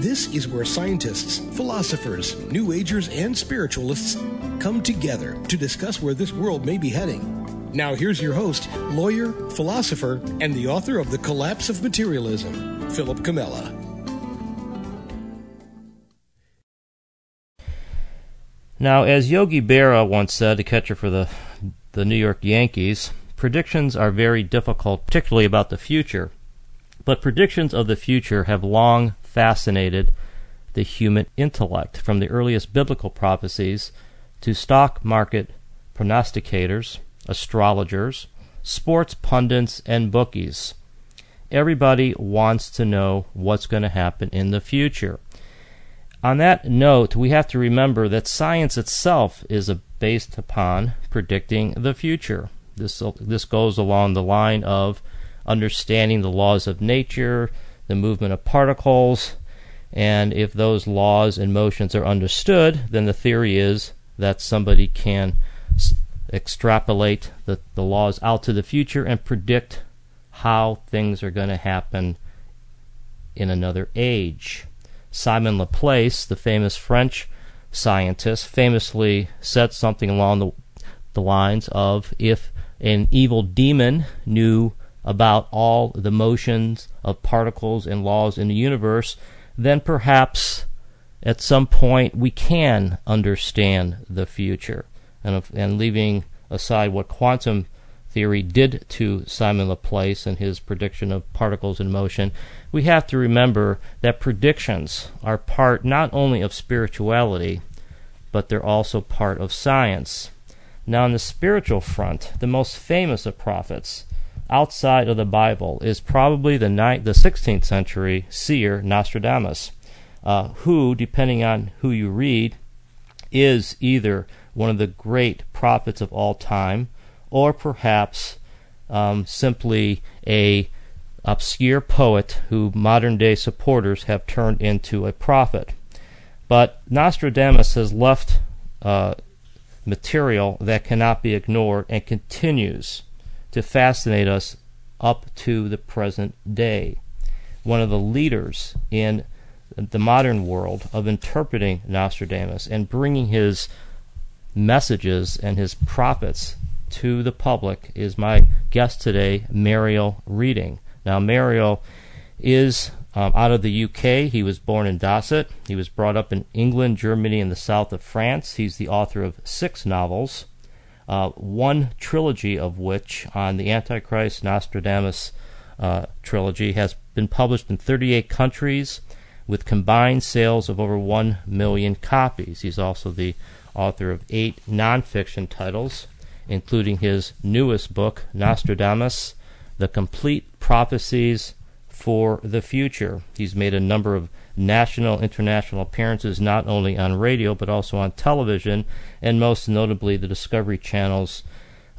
This is where scientists, philosophers, New Agers, and spiritualists come together to discuss where this world may be heading. Now, here's your host, lawyer, philosopher, and the author of The Collapse of Materialism, Philip Comella. Now, as Yogi Berra once said, a catcher for the, the New York Yankees, predictions are very difficult, particularly about the future. But predictions of the future have long fascinated the human intellect, from the earliest biblical prophecies to stock market prognosticators, astrologers, sports pundits, and bookies. Everybody wants to know what's going to happen in the future. On that note, we have to remember that science itself is based upon predicting the future. This, this goes along the line of understanding the laws of nature, the movement of particles, and if those laws and motions are understood, then the theory is that somebody can s- extrapolate the, the laws out to the future and predict how things are going to happen in another age. Simon Laplace, the famous French scientist, famously said something along the, the lines of if an evil demon knew about all the motions of particles and laws in the universe, then perhaps at some point we can understand the future. And, and leaving aside what quantum theory did to Simon Laplace and his prediction of particles in motion, we have to remember that predictions are part not only of spirituality, but they're also part of science. Now, on the spiritual front, the most famous of prophets outside of the Bible is probably the, ni- the 16th century seer Nostradamus, uh, who, depending on who you read, is either one of the great prophets of all time or perhaps um, simply a obscure poet who modern day supporters have turned into a prophet. But Nostradamus has left uh, material that cannot be ignored and continues to fascinate us up to the present day. One of the leaders in the modern world of interpreting Nostradamus and bringing his messages and his prophets to the public is my guest today, Mario Reading. Now, Mario is um, out of the UK. He was born in Dorset. He was brought up in England, Germany, and the south of France. He's the author of six novels, uh, one trilogy of which, on the Antichrist Nostradamus uh, trilogy, has been published in 38 countries with combined sales of over 1 million copies. He's also the author of eight nonfiction titles, including his newest book, Nostradamus The Complete Prophecies for the Future. He's made a number of national, international appearances not only on radio but also on television, and most notably the Discovery Channel's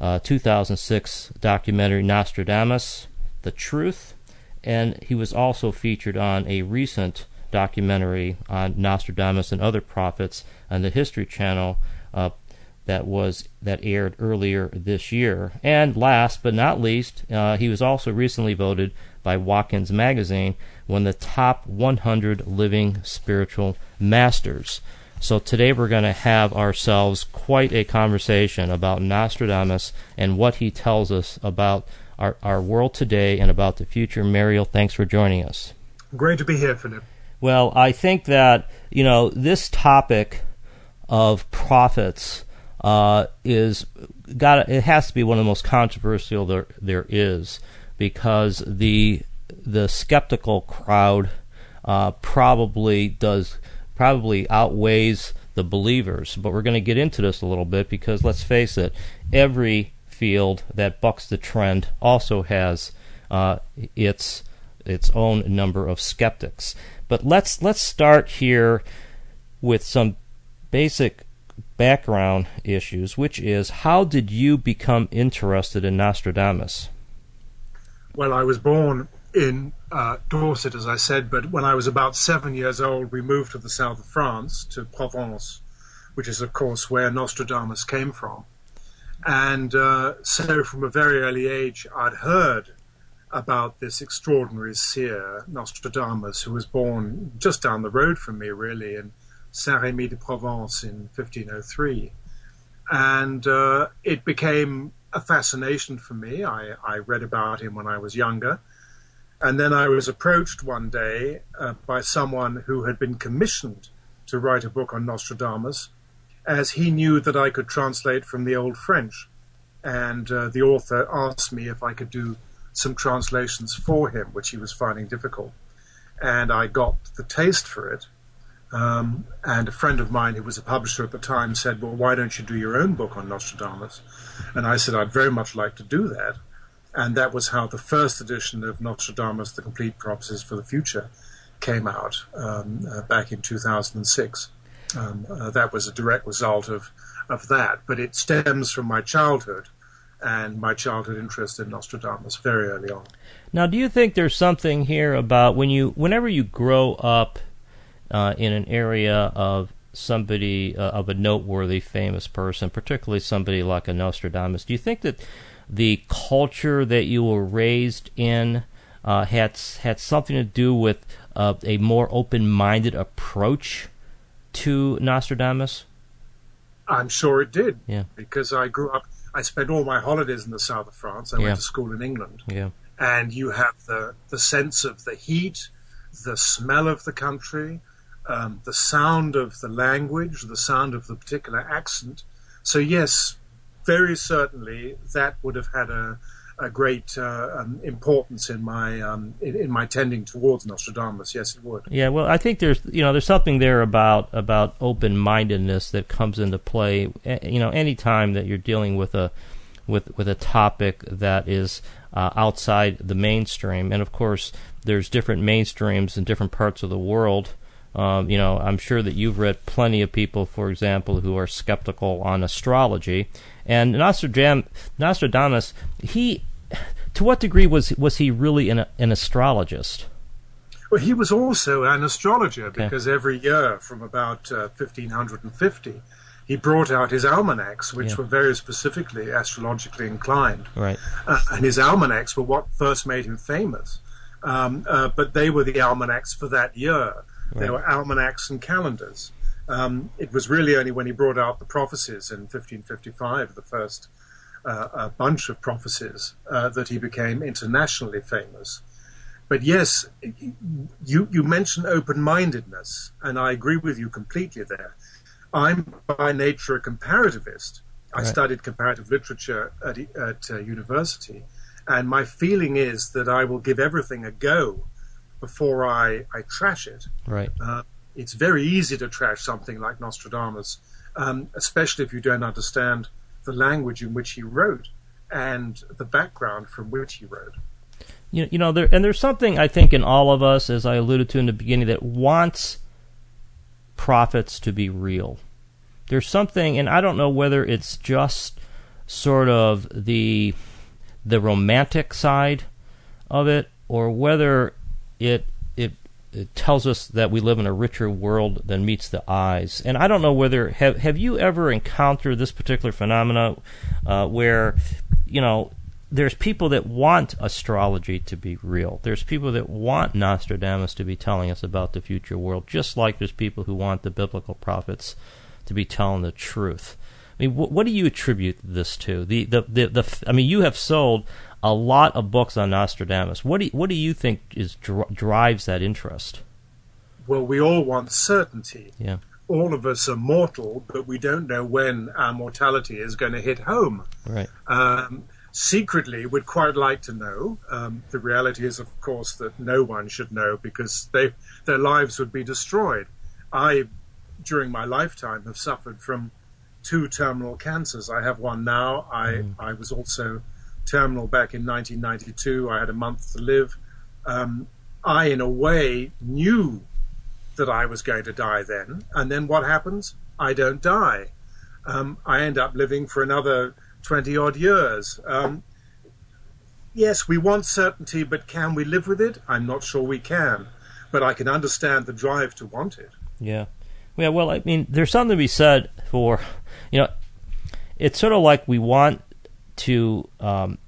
uh, 2006 documentary Nostradamus The Truth. And he was also featured on a recent documentary on Nostradamus and other prophets on the History Channel uh, that was that aired earlier this year. And last but not least, uh, he was also recently voted by Watkins Magazine one of the top 100 living spiritual masters. So today we're going to have ourselves quite a conversation about Nostradamus and what he tells us about our, our world today and about the future. Mario, thanks for joining us. Great to be here, Philip. Well, I think that, you know, this topic of prophets uh, is got it has to be one of the most controversial there there is because the the skeptical crowd uh, probably does probably outweighs the believers. But we're going to get into this a little bit because let's face it, every field that bucks the trend also has uh, its its own number of skeptics. But let's let's start here with some basic background issues, which is how did you become interested in Nostradamus? Well, I was born in uh, Dorset, as I said, but when I was about seven years old, we moved to the south of France, to Provence, which is, of course, where Nostradamus came from. And uh, so, from a very early age, I'd heard about this extraordinary seer, Nostradamus, who was born just down the road from me, really, in Saint Remy de Provence in 1503. And uh, it became a fascination for me. I, I, read about him when I was younger. And then I was approached one day uh, by someone who had been commissioned to write a book on Nostradamus, as he knew that I could translate from the Old French. And uh, the author asked me if I could do some translations for him, which he was finding difficult. And I got the taste for it. Um, and a friend of mine who was a publisher at the time said, Well, why don't you do your own book on Nostradamus? And I said, I'd very much like to do that. And that was how the first edition of Nostradamus, The Complete Prophecies for the Future, came out um, uh, back in 2006. Um, uh, that was a direct result of, of that. But it stems from my childhood and my childhood interest in Nostradamus very early on. Now, do you think there's something here about when you, whenever you grow up uh, in an area of somebody uh, of a noteworthy, famous person, particularly somebody like a Nostradamus, do you think that the culture that you were raised in uh, had had something to do with uh, a more open-minded approach to Nostradamus? I'm sure it did. Yeah. Because I grew up I spent all my holidays in the south of France. I yeah. went to school in England. Yeah. And you have the, the sense of the heat, the smell of the country, um, the sound of the language, the sound of the particular accent. So, yes, very certainly that would have had a, a great uh, um, importance in my um, in, in, my tending towards Nostradamus. Yes, it would. Yeah, well, I think there's you know there's something there about about open mindedness that comes into play. You know, any time that you're dealing with a with with a topic that is uh, outside the mainstream, and of course there's different mainstreams in different parts of the world. Um, you know, I'm sure that you've read plenty of people, for example, who are skeptical on astrology. And Nostradamus, he to what degree was was he really an, an astrologist? Well, he was also an astrologer because okay. every year from about uh, 1550, he brought out his almanacs, which yeah. were very specifically astrologically inclined. Right. Uh, and his almanacs were what first made him famous. Um, uh, but they were the almanacs for that year. Right. They were almanacs and calendars. Um, it was really only when he brought out the prophecies in 1555, the first uh, a bunch of prophecies uh, that he became internationally famous. But yes, you you mentioned open-mindedness, and I agree with you completely there. I'm by nature a comparativist. I studied comparative literature at, at uh, university, and my feeling is that I will give everything a go before I, I trash it. Right. Uh, it's very easy to trash something like Nostradamus, um, especially if you don't understand the language in which he wrote and the background from which he wrote. You, you know, there and there's something I think in all of us, as I alluded to in the beginning, that wants prophets to be real. There's something, and I don't know whether it's just sort of the the romantic side of it, or whether it it it tells us that we live in a richer world than meets the eyes. And I don't know whether have have you ever encountered this particular phenomena uh, where you know there's people that want astrology to be real. There's people that want Nostradamus to be telling us about the future world, just like there's people who want the biblical prophets to be telling the truth. I mean, wh- what do you attribute this to? The, the, the, the, I mean, you have sold a lot of books on Nostradamus. What do you, what do you think is dr- drives that interest? Well, we all want certainty. Yeah. All of us are mortal, but we don't know when our mortality is going to hit home. Right. Um, secretly, we'd quite like to know. Um, the reality is, of course, that no one should know because they, their lives would be destroyed. I, during my lifetime, have suffered from two terminal cancers. I have one now. I, mm. I was also terminal back in 1992. I had a month to live. Um, I, in a way, knew that I was going to die then. And then what happens? I don't die. Um, I end up living for another 20 odd years. Um, yes, we want certainty, but can we live with it? I'm not sure we can. But I can understand the drive to want it. Yeah. Yeah, well, I mean, there's something to be said for, you know, it's sort of like we want to um,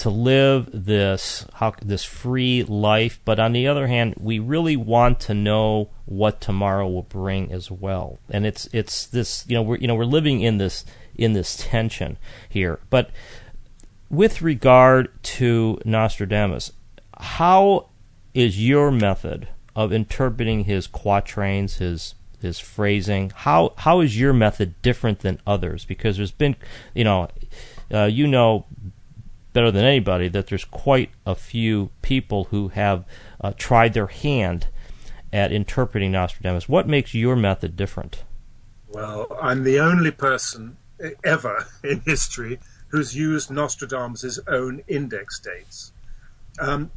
to live this how, this free life, but on the other hand, we really want to know what tomorrow will bring as well. And it's it's this you know we're you know we're living in this in this tension here. But with regard to Nostradamus, how is your method of interpreting his quatrains, his his phrasing? How how is your method different than others? Because there's been, you know, uh, you know better than anybody that there's quite a few people who have uh, tried their hand at interpreting Nostradamus. What makes your method different? Well, I'm the only person ever in history who's used Nostradamus' own index dates. Um,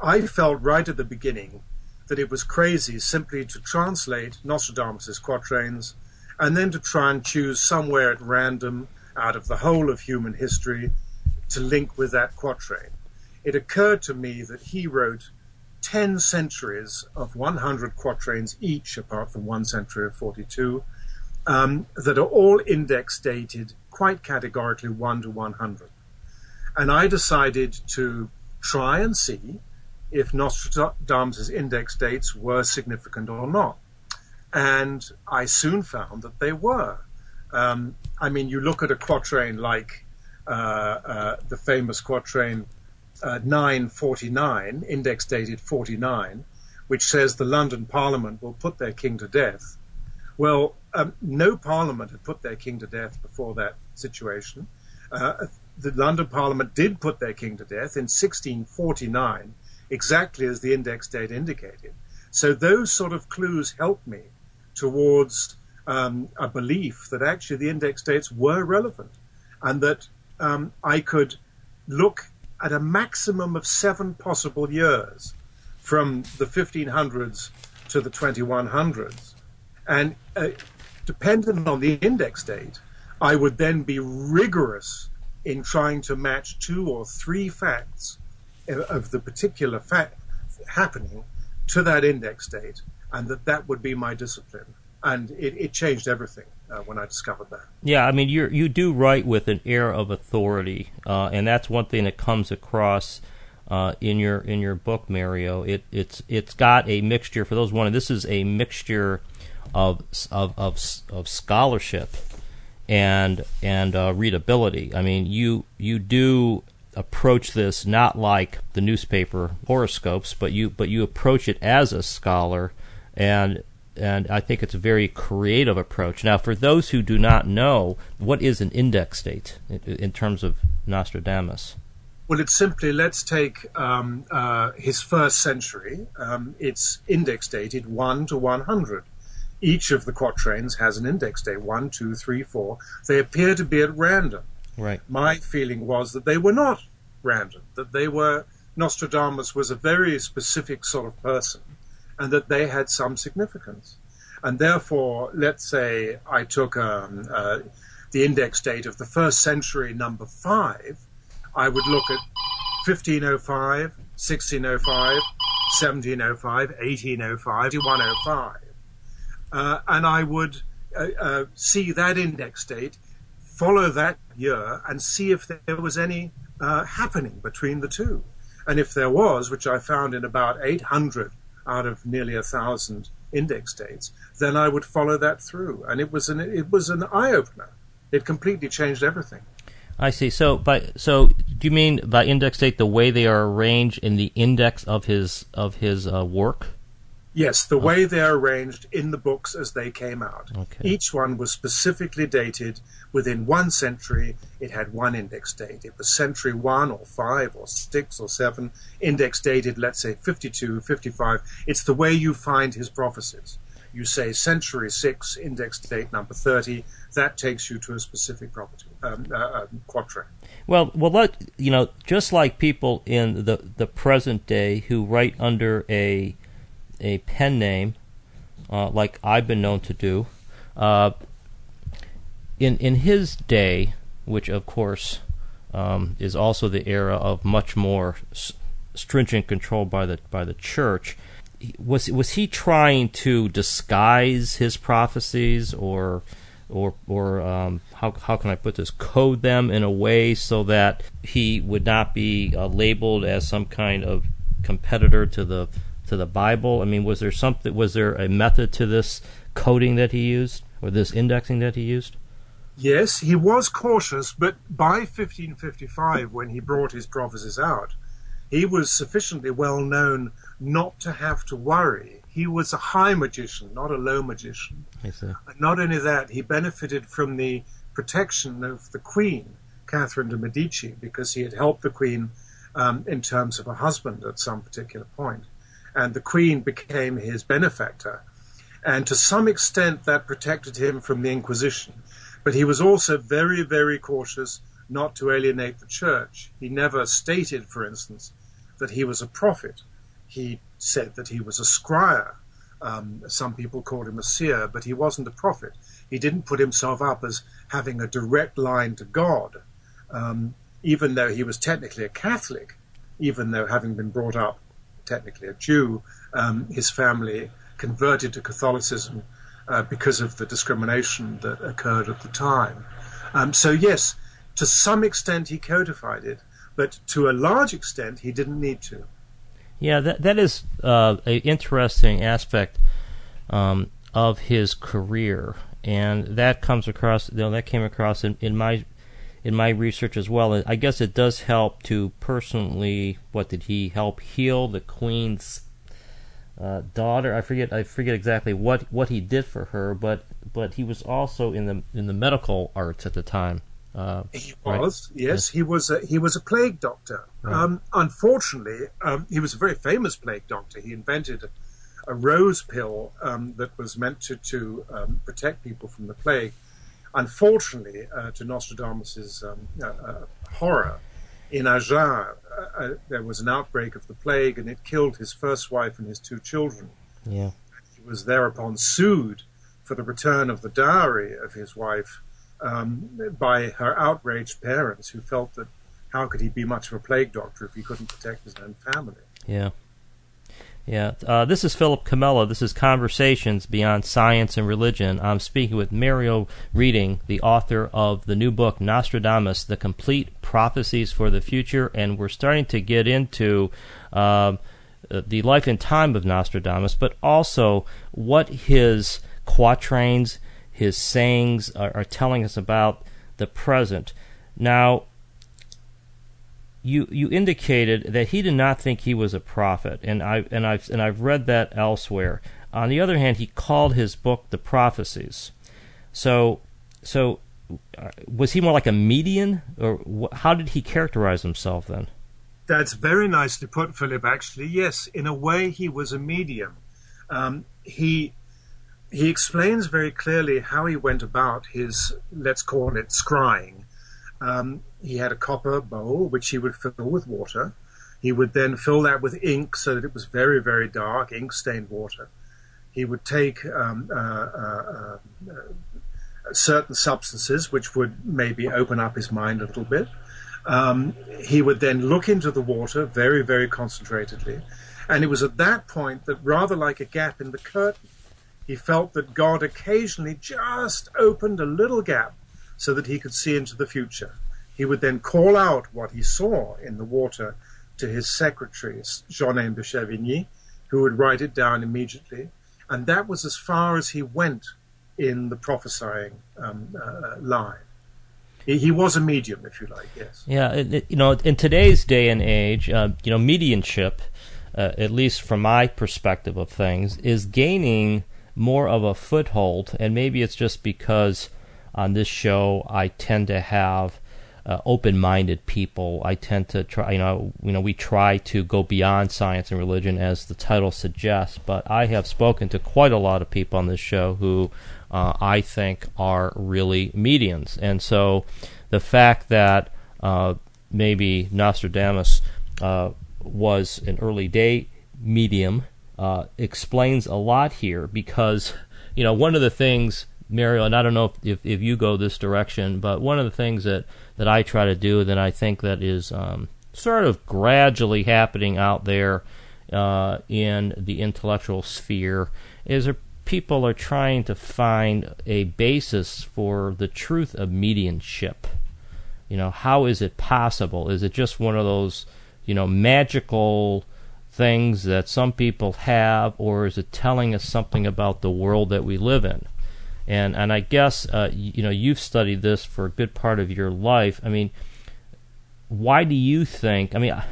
I felt right at the beginning that it was crazy simply to translate Nostradamus' quatrains and then to try and choose somewhere at random out of the whole of human history to link with that quatrain. It occurred to me that he wrote 10 centuries of 100 quatrains each, apart from one century of 42, um, that are all index dated quite categorically 1 to 100. And I decided to try and see if Nostradamus' index dates were significant or not. And I soon found that they were. Um, I mean, you look at a quatrain like uh, uh, the famous quatrain uh, 949, index dated 49, which says the London Parliament will put their king to death. Well, um, no parliament had put their king to death before that situation. Uh, the London Parliament did put their king to death in 1649, exactly as the index date indicated. So those sort of clues help me towards um, a belief that actually the index dates were relevant and that um, I could look at a maximum of seven possible years from the 1500s to the 2100s. And uh, dependent on the index date, I would then be rigorous in trying to match two or three facts of the particular fact happening to that index date, and that that would be my discipline. And it, it changed everything uh, when I discovered that. Yeah, I mean, you you do write with an air of authority, uh, and that's one thing that comes across uh, in your in your book, Mario. It it's it's got a mixture. For those wanting, this is a mixture of of of, of scholarship and and uh, readability. I mean, you you do approach this not like the newspaper horoscopes, but you but you approach it as a scholar and and I think it's a very creative approach. Now, for those who do not know, what is an index date in, in terms of Nostradamus? Well, it's simply let's take um, uh, his first century. Um, it's index dated 1 to 100. Each of the quatrains has an index date 1, 2, 3, 4. They appear to be at random. Right. My feeling was that they were not random, that they were, Nostradamus was a very specific sort of person and that they had some significance. And therefore, let's say I took um, uh, the index date of the first century, number five, I would look at 1505, 1605, 1705, 1805, 2105. Uh, and I would uh, uh, see that index date, follow that year, and see if there was any uh, happening between the two. And if there was, which I found in about 800 out of nearly a thousand index dates, then I would follow that through. And it was an it was an eye opener. It completely changed everything. I see. So by so do you mean by index date the way they are arranged in the index of his of his uh, work? Yes, the way they're arranged in the books as they came out. Okay. Each one was specifically dated within one century. It had one index date. It was century one or five or six or seven, index dated, let's say 52, 55. It's the way you find his prophecies. You say century six, index date number 30. That takes you to a specific property, um, uh, um, quatrain. Well, well, let, you know, just like people in the the present day who write under a a pen name, uh, like I've been known to do. Uh, in in his day, which of course um, is also the era of much more s- stringent control by the by the church. Was was he trying to disguise his prophecies, or or or um, how how can I put this? Code them in a way so that he would not be uh, labeled as some kind of competitor to the to the Bible. I mean, was there something? Was there a method to this coding that he used, or this indexing that he used? Yes, he was cautious, but by 1555, when he brought his prophecies out, he was sufficiently well known not to have to worry. He was a high magician, not a low magician. I see. And not only that, he benefited from the protection of the Queen, Catherine de' Medici, because he had helped the Queen um, in terms of a husband at some particular point. And the Queen became his benefactor. And to some extent, that protected him from the Inquisition. But he was also very, very cautious not to alienate the church. He never stated, for instance, that he was a prophet. He said that he was a scryer. Um, some people called him a seer, but he wasn't a prophet. He didn't put himself up as having a direct line to God, um, even though he was technically a Catholic, even though having been brought up technically a Jew, um, his family converted to Catholicism uh, because of the discrimination that occurred at the time. Um, so, yes, to some extent he codified it, but to a large extent he didn't need to. Yeah, that that is uh, an interesting aspect um, of his career, and that comes across. You know, that came across in, in my in my research as well. I guess it does help to personally. What did he help heal the queen's uh, daughter? I forget. I forget exactly what what he did for her, but but he was also in the in the medical arts at the time. Uh, he was, right? yes, he was. A, he was a plague doctor. Right. Um, unfortunately, um, he was a very famous plague doctor. He invented a, a rose pill um, that was meant to to um, protect people from the plague. Unfortunately, uh, to Nostradamus's um, uh, uh, horror, in uh, uh, there was an outbreak of the plague, and it killed his first wife and his two children. Yeah, he was thereupon sued for the return of the dowry of his wife um, by her outraged parents who felt that how could he be much of a plague doctor if he couldn't protect his own family? Yeah. Yeah. Uh, this is Philip Comella. This is Conversations Beyond Science and Religion. I'm speaking with Mario Reading, the author of the new book, Nostradamus The Complete Prophecies for the Future. And we're starting to get into um, uh, the life and time of Nostradamus, but also what his quatrains his sayings are, are telling us about the present. Now, you you indicated that he did not think he was a prophet, and I and I've and I've read that elsewhere. On the other hand, he called his book the Prophecies. So, so uh, was he more like a median, or wh- how did he characterize himself then? That's very nicely put, Philip. Actually, yes, in a way, he was a medium. Um, he he explains very clearly how he went about his, let's call it scrying. Um, he had a copper bowl which he would fill with water. He would then fill that with ink so that it was very, very dark, ink stained water. He would take um, uh, uh, uh, certain substances which would maybe open up his mind a little bit. Um, he would then look into the water very, very concentratedly. And it was at that point that, rather like a gap in the curtain, he felt that God occasionally just opened a little gap so that he could see into the future. He would then call out what he saw in the water to his secretary, Jeanin de Chavigny, who would write it down immediately. And that was as far as he went in the prophesying um, uh, line. He, was a medium, if you like, yes. Yeah, you know, in today's day and age, uh, you know, mediumship, uh, at least from my perspective of things, is gaining – more of a foothold, and maybe it's just because on this show I tend to have uh, open-minded people. I tend to try, you know, you know, we try to go beyond science and religion, as the title suggests. But I have spoken to quite a lot of people on this show who uh, I think are really mediums, and so the fact that uh, maybe Nostradamus uh, was an early day medium uh, explains a lot here because you know one of the things Mario, and I don't know if, if, if you go this direction, but one of the things that, that I try to do that I think that is um, sort of gradually happening out there uh, in the intellectual sphere is that people are trying to find a basis for the truth of mediumship. You know, how is it possible? Is it just one of those, you know, magical things that some people have, or is it telling us something about the world that we live in? And and I guess uh, you know you've studied this for a good part of your life. I mean, why do you think? I mean,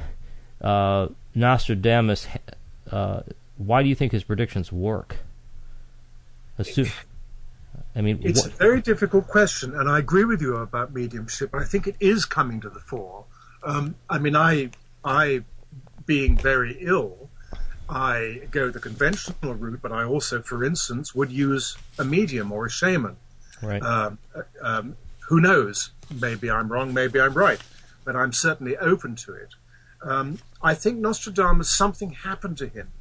uh, Nostradamus. Uh, why do you think his predictions work? Assume, I mean, it's a very difficult question, and I agree with you about mediumship. I think it is coming to the fore. Um, I mean, I, I, being very ill, I go the conventional route, but I also, for instance, would use a medium or a shaman. Right. Um, um, who knows? Maybe I'm wrong, maybe I'm right, but I'm certainly open to it. Um, I think Nostradamus, something happened to him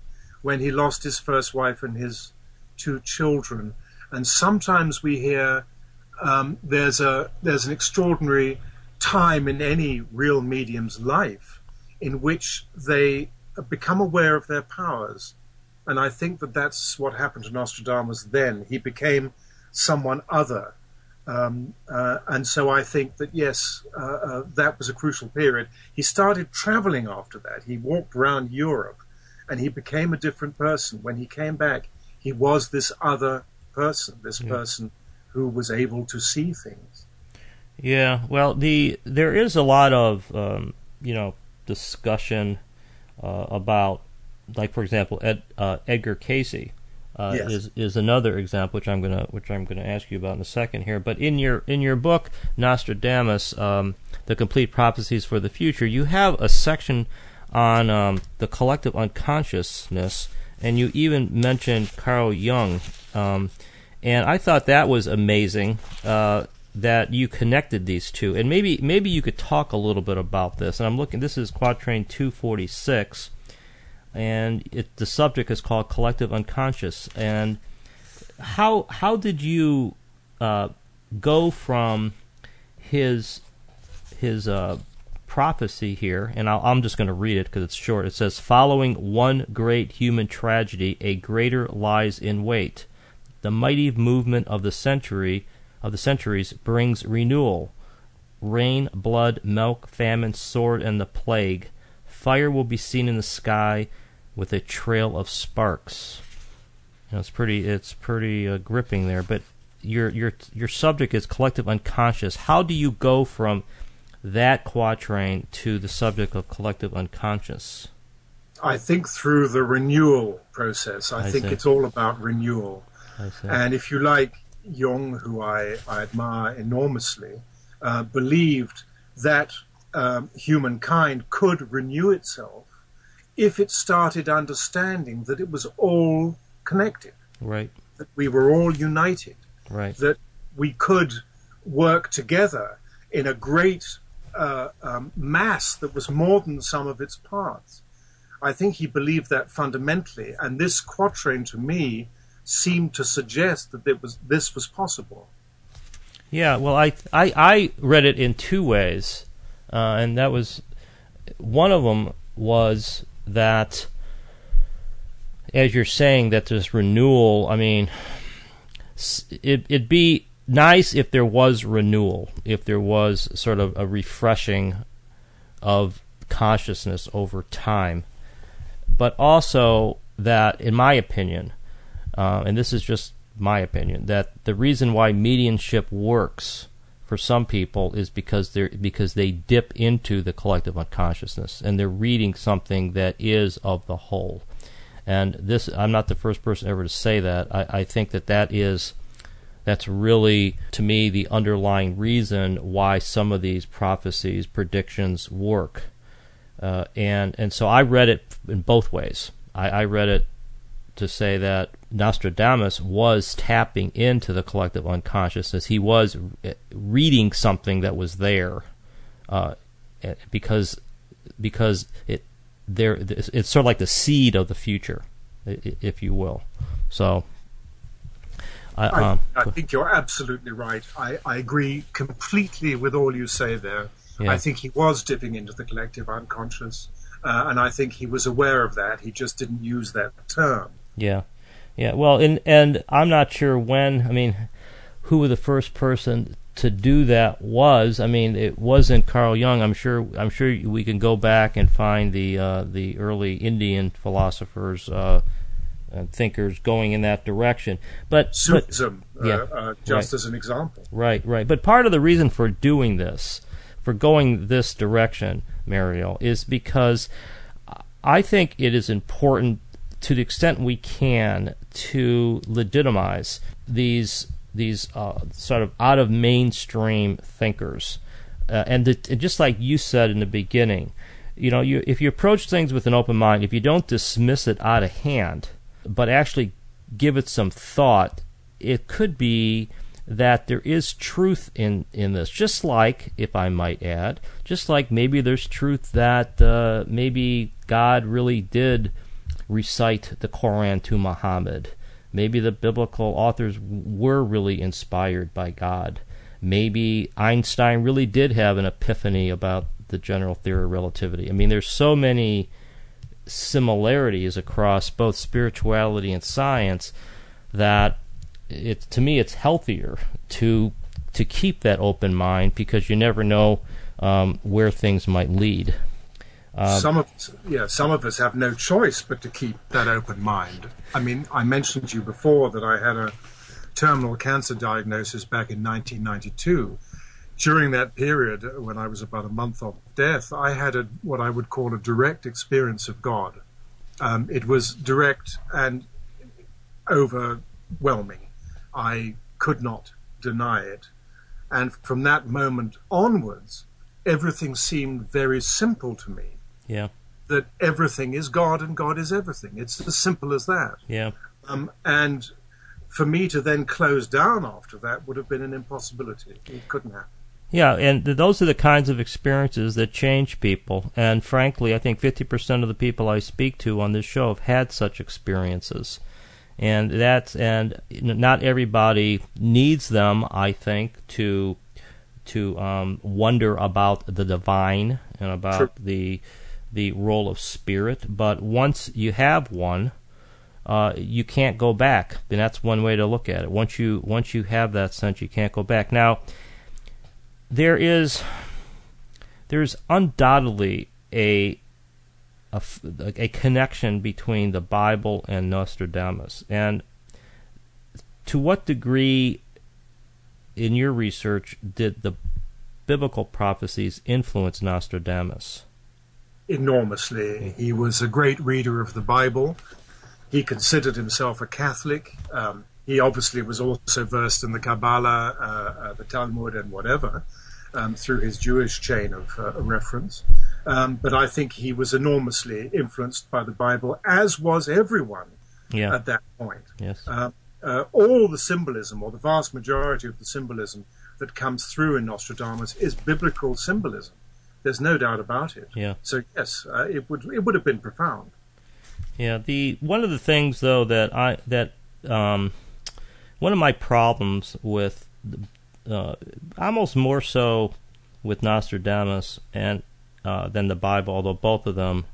when he lost his first wife and his two children. And sometimes we hear um, there's a there's an extraordinary time in any real medium's life in which they become aware of their powers. And I think that that's what happened to Nostradamus then. He became someone other. Um, uh, and so I think that, yes, uh, uh, that was a crucial period. He started traveling after that. He walked around Europe and he became a different person. When he came back, he was this other person, this yeah. person who was able to see things. Yeah, well, the there is a lot of um, you know discussion uh, about, like for example, Ed, uh, Edgar Cayce uh, yes. is is another example, which I'm gonna which I'm gonna ask you about in a second here. But in your in your book Nostradamus, um, the complete prophecies for the future, you have a section on um, the collective unconsciousness, and you even mentioned Carl Jung, um, and I thought that was amazing. Uh, that you connected these two, and maybe maybe you could talk a little bit about this. And I'm looking. This is Quatrain 246, and it, the subject is called collective unconscious. And how how did you uh, go from his his uh, prophecy here? And i am just going to read it because it's short. It says, "Following one great human tragedy, a greater lies in wait. The mighty movement of the century." Of the centuries brings renewal. Rain, blood, milk, famine, sword, and the plague. Fire will be seen in the sky with a trail of sparks. You know, it's pretty. It's pretty uh, gripping there. But your your your subject is collective unconscious. How do you go from that quatrain to the subject of collective unconscious? I think through the renewal process. I, I think see. it's all about renewal. And if you like, Jung, who I, I admire enormously, uh, believed that um, humankind could renew itself if it started understanding that it was all connected. Right. That we were all united. Right. That we could work together in a great uh, um, mass that was more than the sum of its parts. I think he believed that fundamentally, and this quatrain to me seemed to suggest that it was this was possible. Yeah, well, I I, I read it in two ways, uh, and that was one of them was that as you're saying that this renewal. I mean, it, it'd be nice if there was renewal, if there was sort of a refreshing of consciousness over time, but also that, in my opinion, uh, and this is just my opinion, that the reason why mediumship works for some people is because they because they dip into the collective unconsciousness and they're reading something that is of the whole. And this, I'm not the first person ever to say that. I, I think that that is that's really to me the underlying reason why some of these prophecies predictions work uh, and and so I read it in both ways I, I read it to say that Nostradamus was tapping into the collective unconsciousness. He was reading something that was there, uh, because because it there it's sort of like the seed of the future. if you will. So. I, um, I, think you're absolutely right. I, I agree completely with all you say there. Yeah. I think he was dipping into the collective unconscious, uh, and I think he was aware of that. He just didn't use that term. Yeah, yeah. Well, and and I'm not sure when. I mean, who the first person to do that was. I mean, it wasn't Carl Jung. I'm sure. I'm sure we can go back and find the uh, the early Indian philosophers. Uh, and thinkers going in that direction, but Sufism, but, yeah, uh, just right. as an example. Right, right. But part of the reason for doing this, for going this direction, Mariel, is because I think it is important to the extent we can to legitimize these these uh, sort of out of mainstream thinkers, uh, and, the, and, just like you said in the beginning, you know, you, if you approach things with an open mind, if you don't dismiss it out of hand, but actually give it some thought, it could be that there is truth in, in this. Just like, if I might add, just like maybe there's truth that uh, maybe God really did recite the Koran to Muhammad. Maybe the biblical authors were really inspired by God. Maybe Einstein really did have an epiphany about the general theory of relativity. I mean, there's so many similarities across both spirituality and science that it to me it's healthier to to keep that open mind because you never know um, where things might lead. Uh, some of yeah, some of us have no choice but to keep that open mind. I mean, I mentioned to you before that I had a terminal cancer diagnosis back in 1992. During that period, when I was about a month off death, I had a, what I would call a direct experience of God. Um, it was direct and overwhelming. I could not deny it. And from that moment onwards, everything seemed very simple to me. Yeah. That everything is God and God is everything. It's as simple as that. Yeah. Um, and for me to then close down after that would have been an impossibility. It couldn't happen. Yeah, and those are the kinds of experiences that change people. And frankly, I think 50% of the people I speak to on this show have had such experiences. And that's and not everybody needs them, I think, to to um, wonder about the divine and about sure. the the role of spirit. But once you have one, uh, you can't go back. And that's one way to look at it. Once you once you have that sense, you can't go back. Now, there is there's undoubtedly a a, a connection between the Bible and Nostradamus, and to what degree in your research did the biblical prophecies influence Nostradamus? Enormously. He was a great reader of the Bible. He considered himself a Catholic. Um, he obviously was also versed in the Kabbalah, uh, uh, the Talmud, and whatever um, through his Jewish chain of uh, reference. Um, but I think he was enormously influenced by the Bible, as was everyone yeah. at that point. Yes. Uh, uh, all the symbolism, or the vast majority of the symbolism that comes through in Nostradamus, is biblical symbolism. There's no doubt about it. Yeah. So yes, uh, it would it would have been profound. Yeah. The one of the things though that I that um, one of my problems with uh, almost more so with Nostradamus and uh, than the Bible, although both of them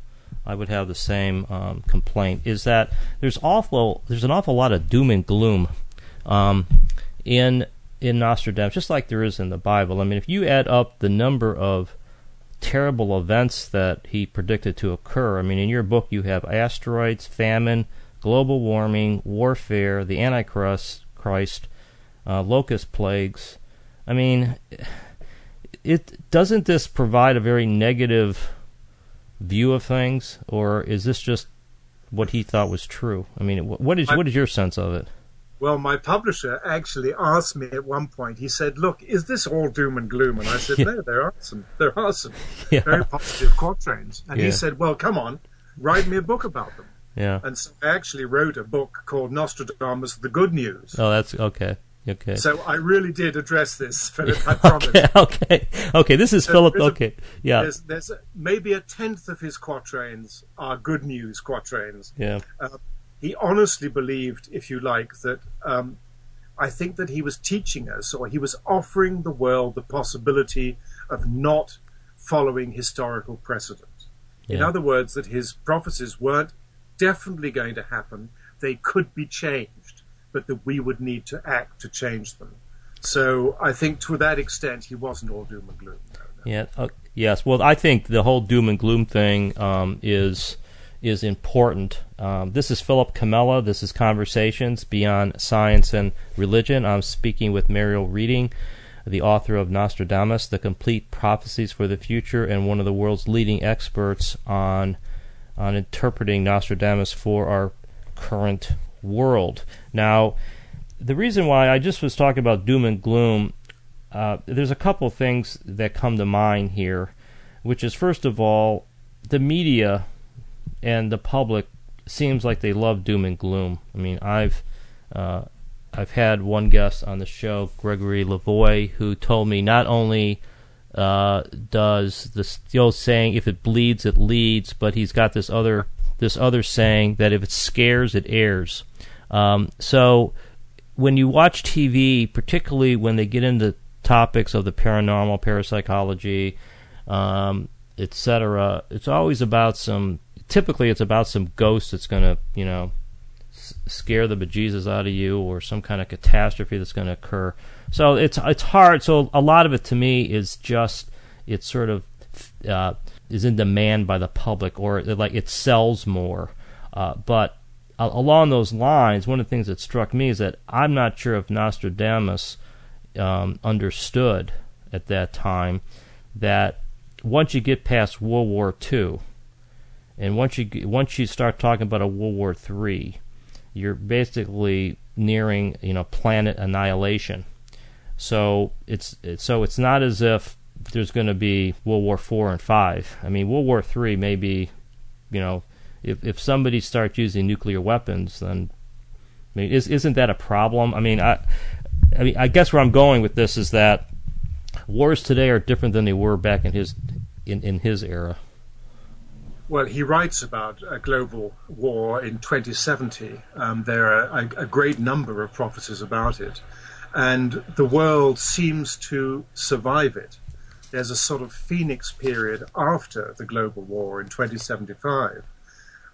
I would have the same um, complaint, is that there's awful there's an awful lot of doom and gloom um, in in Nostradamus, just like there is in the Bible. I mean, if you add up the number of terrible events that he predicted to occur. I mean, in your book, you have asteroids, famine, global warming, warfare, the Antichrist, Christ, uh, locust plagues. I mean, it doesn't this provide a very negative view of things, or is this just what he thought was true? I mean, what is what is your sense of it? Well, my publisher actually asked me at one point. He said, "Look, is this all doom and gloom?" And I said, yeah. "No, there are some. There are some yeah. very positive quatrains." And yeah. he said, "Well, come on, write me a book about them." Yeah. And so I actually wrote a book called Nostradamus: The Good News. Oh, that's okay. Okay. So I really did address this, Philip. I promise. okay, okay, okay. This is so Philip. Okay, yeah. There's, there's a, maybe a tenth of his quatrains are good news quatrains. Yeah. Uh, he honestly believed, if you like, that um, I think that he was teaching us, or he was offering the world the possibility of not following historical precedent. Yeah. In other words, that his prophecies weren't definitely going to happen, they could be changed, but that we would need to act to change them. So I think to that extent, he wasn't all doom and gloom. No, no. Yeah. Uh, yes. Well, I think the whole doom and gloom thing um, is is important. Um, this is Philip Comella. This is Conversations Beyond Science and Religion. I'm speaking with Mario Reading, the author of Nostradamus: The Complete Prophecies for the Future, and one of the world's leading experts on on interpreting Nostradamus for our current world. Now, the reason why I just was talking about doom and gloom, uh, there's a couple things that come to mind here, which is first of all, the media and the public seems like they love doom and gloom. I mean, I've uh, I've had one guest on the show, Gregory Lavoie, who told me not only uh, does the, the old saying "if it bleeds, it leads," but he's got this other this other saying that if it scares, it airs. Um, so when you watch TV, particularly when they get into topics of the paranormal, parapsychology, um, etc., it's always about some. Typically, it's about some ghost that's going to, you know, s- scare the bejesus out of you, or some kind of catastrophe that's going to occur. So it's it's hard. So a lot of it to me is just it's sort of uh, is in demand by the public, or like it sells more. Uh, but along those lines, one of the things that struck me is that I'm not sure if Nostradamus um, understood at that time that once you get past World War II, and once you once you start talking about a World War III, you're basically nearing you know planet annihilation. So it's, so it's not as if there's going to be World War Four and Five. I mean, World War Three may be, you know, if if somebody starts using nuclear weapons, then I mean, is, isn't that a problem? I mean, I, I mean, I guess where I'm going with this is that wars today are different than they were back in his in, in his era. Well, he writes about a global war in 2070. Um, there are a, a, great number of prophecies about it, and the world seems to survive it. There's a sort of phoenix period after the global war in 2075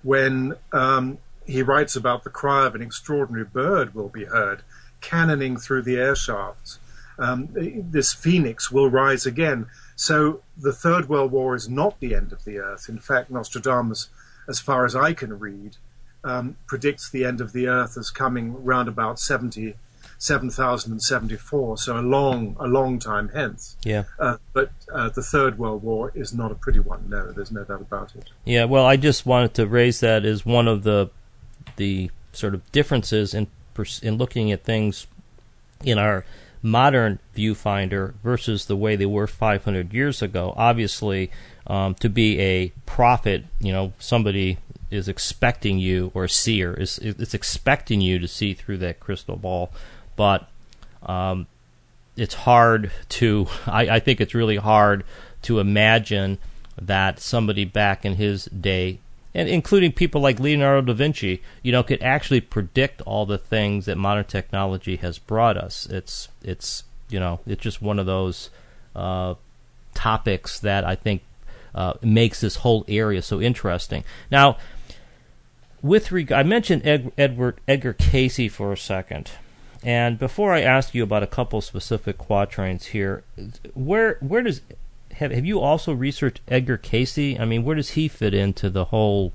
when um, he writes about the cry of an extraordinary bird will be heard cannoning through the air shafts. Um, this phoenix will rise again. So the Third World War is not the end of the earth. In fact, Nostradamus, as far as I can read, um, predicts the end of the earth as coming round about 70 7074, so a long, a long time hence. Yeah. Uh, but uh, the Third World War is not a pretty one. No, there's no doubt about it. Yeah. Well, I just wanted to raise that as one of the the sort of differences in in looking at things in our modern viewfinder versus the way they were 500 years ago. Obviously, um, to be a prophet, you know, somebody is expecting you, or a seer is it's expecting you to see through that crystal ball but um, it's hard to. I, I think it's really hard to imagine that somebody back in his day and including people like Leonardo da Vinci, you know, could actually predict all the things that modern technology has brought us. It's it's you know it's just one of those uh, topics that I think uh, makes this whole area so interesting. Now, with reg- I mentioned Ed- Edward Edgar Cayce for a second. And before I ask you about a couple specific quatrains here, where where does have have you also researched Edgar Cayce? I mean, where does he fit into the whole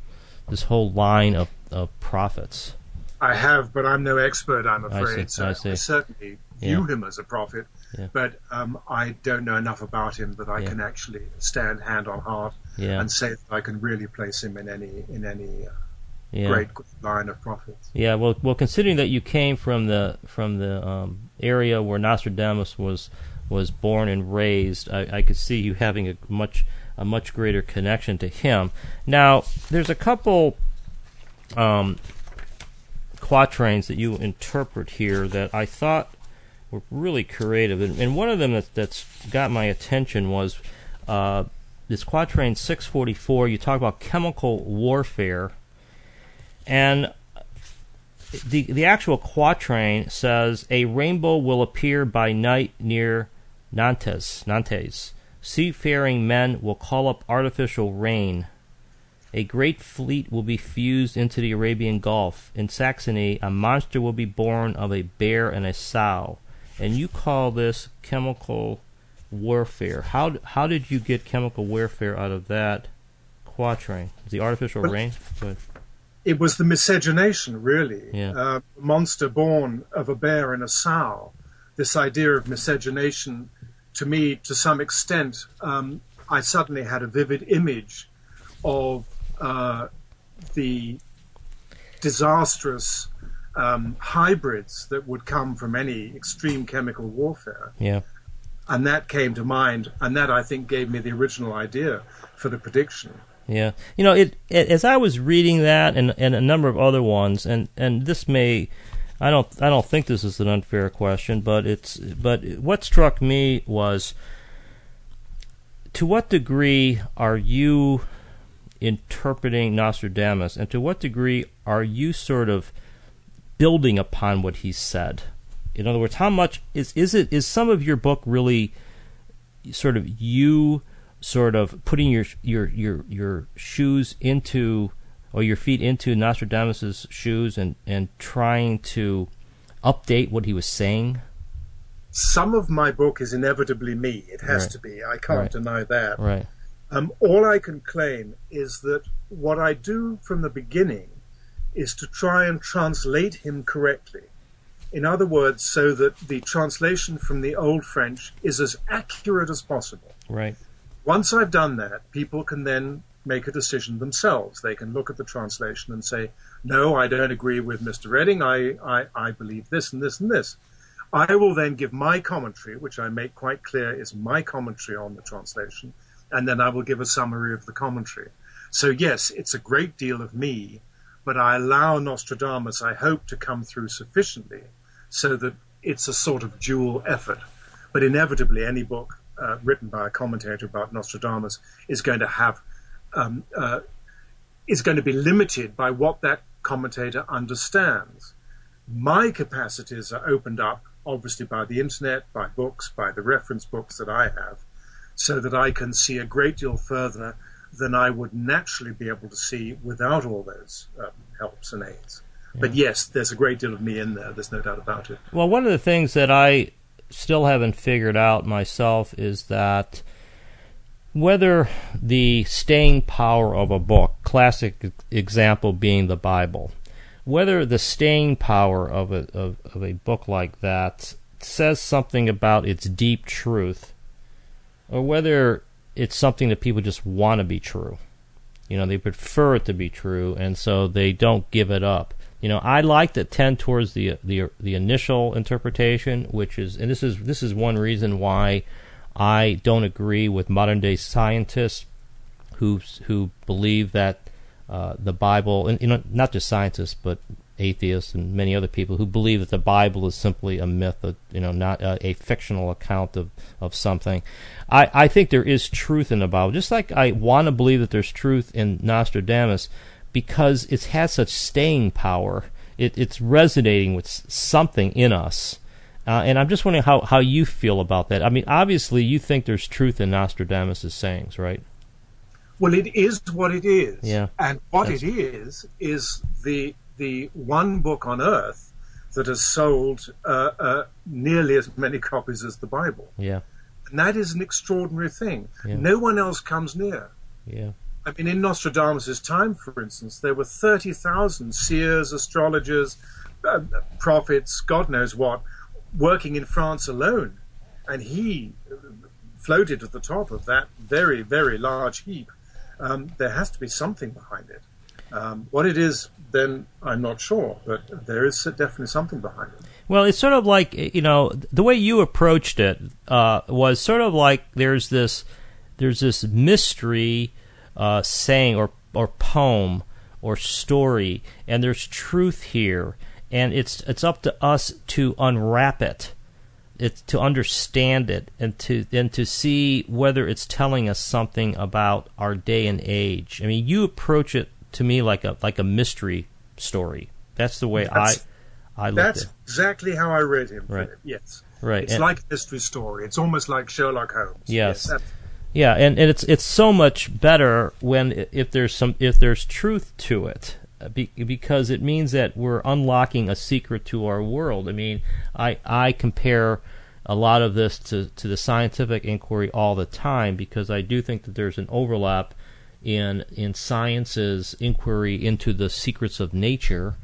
this whole line of, of prophets? I have, but I'm no expert. I'm afraid. I, see, so I, see. I certainly view yeah. him as a prophet, yeah. but um, I don't know enough about him that I yeah. can actually stand hand on heart and say that I can really place him in any in any uh, great line of prophets. Yeah, well, well, considering that you came from the from the um, area where Nostradamus was was born and raised, I, I could see you having a much a much greater connection to him. Now, there's a couple um, quatrains that you interpret here that I thought were really creative, and, and one of them that, that's got my attention was. Uh, this quatrain 644, you talk about chemical warfare and the the actual quatrain says a rainbow will appear by night near Nantes. Nantes. Seafaring men will call up artificial rain. A great fleet will be fused into the Arabian Gulf. In Saxony, a monster will be born of a bear and a sow. And you call this chemical warfare. How how did you get chemical warfare out of that quatrain? The artificial Well, rain. It was the miscegenation, really. Yeah. Uh, monster born of a bear and a sow. This idea of miscegenation, to me, to some extent, um, I suddenly had a vivid image of uh, the disastrous um, hybrids that would come from any extreme chemical warfare. Yeah. And that came to mind, and that I think gave me the original idea for the prediction. Yeah, you know, it, it as I was reading that and and a number of other ones, and and this may, I don't I don't think this is an unfair question, but it's but what struck me was, to what degree are you interpreting Nostradamus, and to what degree are you sort of building upon what he said? In other words, how much is is it is some of your book really sort of you sort of putting your your your your shoes into or your feet into Nostradamus's shoes and and trying to update what he was saying. Some of my book is inevitably me. It has Right. to be. I can't Right. deny that. Right. Um, all I can claim is that what I do from the beginning is to try and translate him correctly. In other words, so that the translation from the Old French is as accurate as possible. Right. Once I've done that, people can then make a decision themselves. They can look at the translation and say, no, I don't agree with Mr. Reading. I, I, I believe this and this and this. I will then give my commentary, which I make quite clear is my commentary on the translation, and then I will give a summary of the commentary. So, yes, it's a great deal of me, but I allow Nostradamus, I hope, to come through sufficiently so that it's a sort of dual effort. But inevitably, any book uh, written by a commentator about Nostradamus is going to have um, uh, is going to be limited by what that commentator understands. My capacities are opened up, obviously, by the internet, by books, by the reference books that I have, so that I can see a great deal further than I would naturally be able to see without all those um, helps and aids. But yes, there's a great deal of me in there. There's no doubt about it. Well, one of the things that I still haven't figured out myself is that whether the staying power of a book, classic example being the Bible, whether the staying power of a of, of a book like that says something about its deep truth, or whether it's something that people just want to be true. You know, they prefer it to be true, and so they don't give it up. You know, I like to tend towards the the the initial interpretation, which is, and this is this is one reason why I don't agree with modern day scientists who who believe that uh, the Bible, and you know, not just scientists, but atheists and many other people who believe that the Bible is simply a myth, a, you know, not a, a fictional account of, of something. I, I think there is truth in the Bible, just like I want to believe that there's truth in Nostradamus, because it has such staying power. It, it's resonating with something in us. Uh, and I'm just wondering how, how you feel about that. I mean, obviously, you think there's truth in Nostradamus' sayings, right? Well, it is what it is. Yeah. And what That's- it is is the the one book on earth that has sold uh, uh, nearly as many copies as the Bible, Yeah, and that is an extraordinary thing. Yeah. No one else comes near. yeah, I mean, in Nostradamus' time, for instance, there were 30,000 seers, astrologers, uh, prophets, God knows what, working in France alone. And he floated at the top of that very, very large heap. Um, there has to be something behind it. Um, what it is, then I'm not sure, but there is definitely something behind it. Well, it's sort of like you know the way you approached it uh, was sort of like there's this there's this mystery uh, saying or or poem or story, and there's truth here, and it's it's up to us to unwrap it, it's to understand it, and to and to see whether it's telling us something about our day and age. I mean, you approach it to me like a like a mystery story. That's the way That's- I I look That's at. exactly how I read him. Right. Yes. Right. It's and- like a mystery story. It's almost like Sherlock Holmes. Yes. that- Yeah, and, and it's it's so much better when if there's some if there's truth to it, Uh, because it means that we're unlocking a secret to our world. I mean, I I compare a lot of this to to the scientific inquiry all the time because I do think that there's an overlap in in science's inquiry into the secrets of nature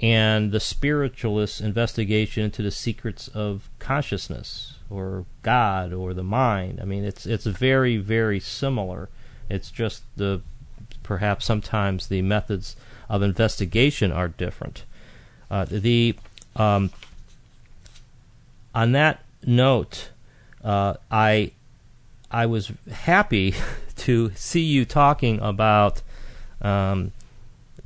and the spiritualist investigation into the secrets of consciousness or God or the mind. I mean, it's it's very very similar. It's just the perhaps sometimes the methods of investigation are different. Uh, the um, on that note, uh, I I was happy to see you talking about um,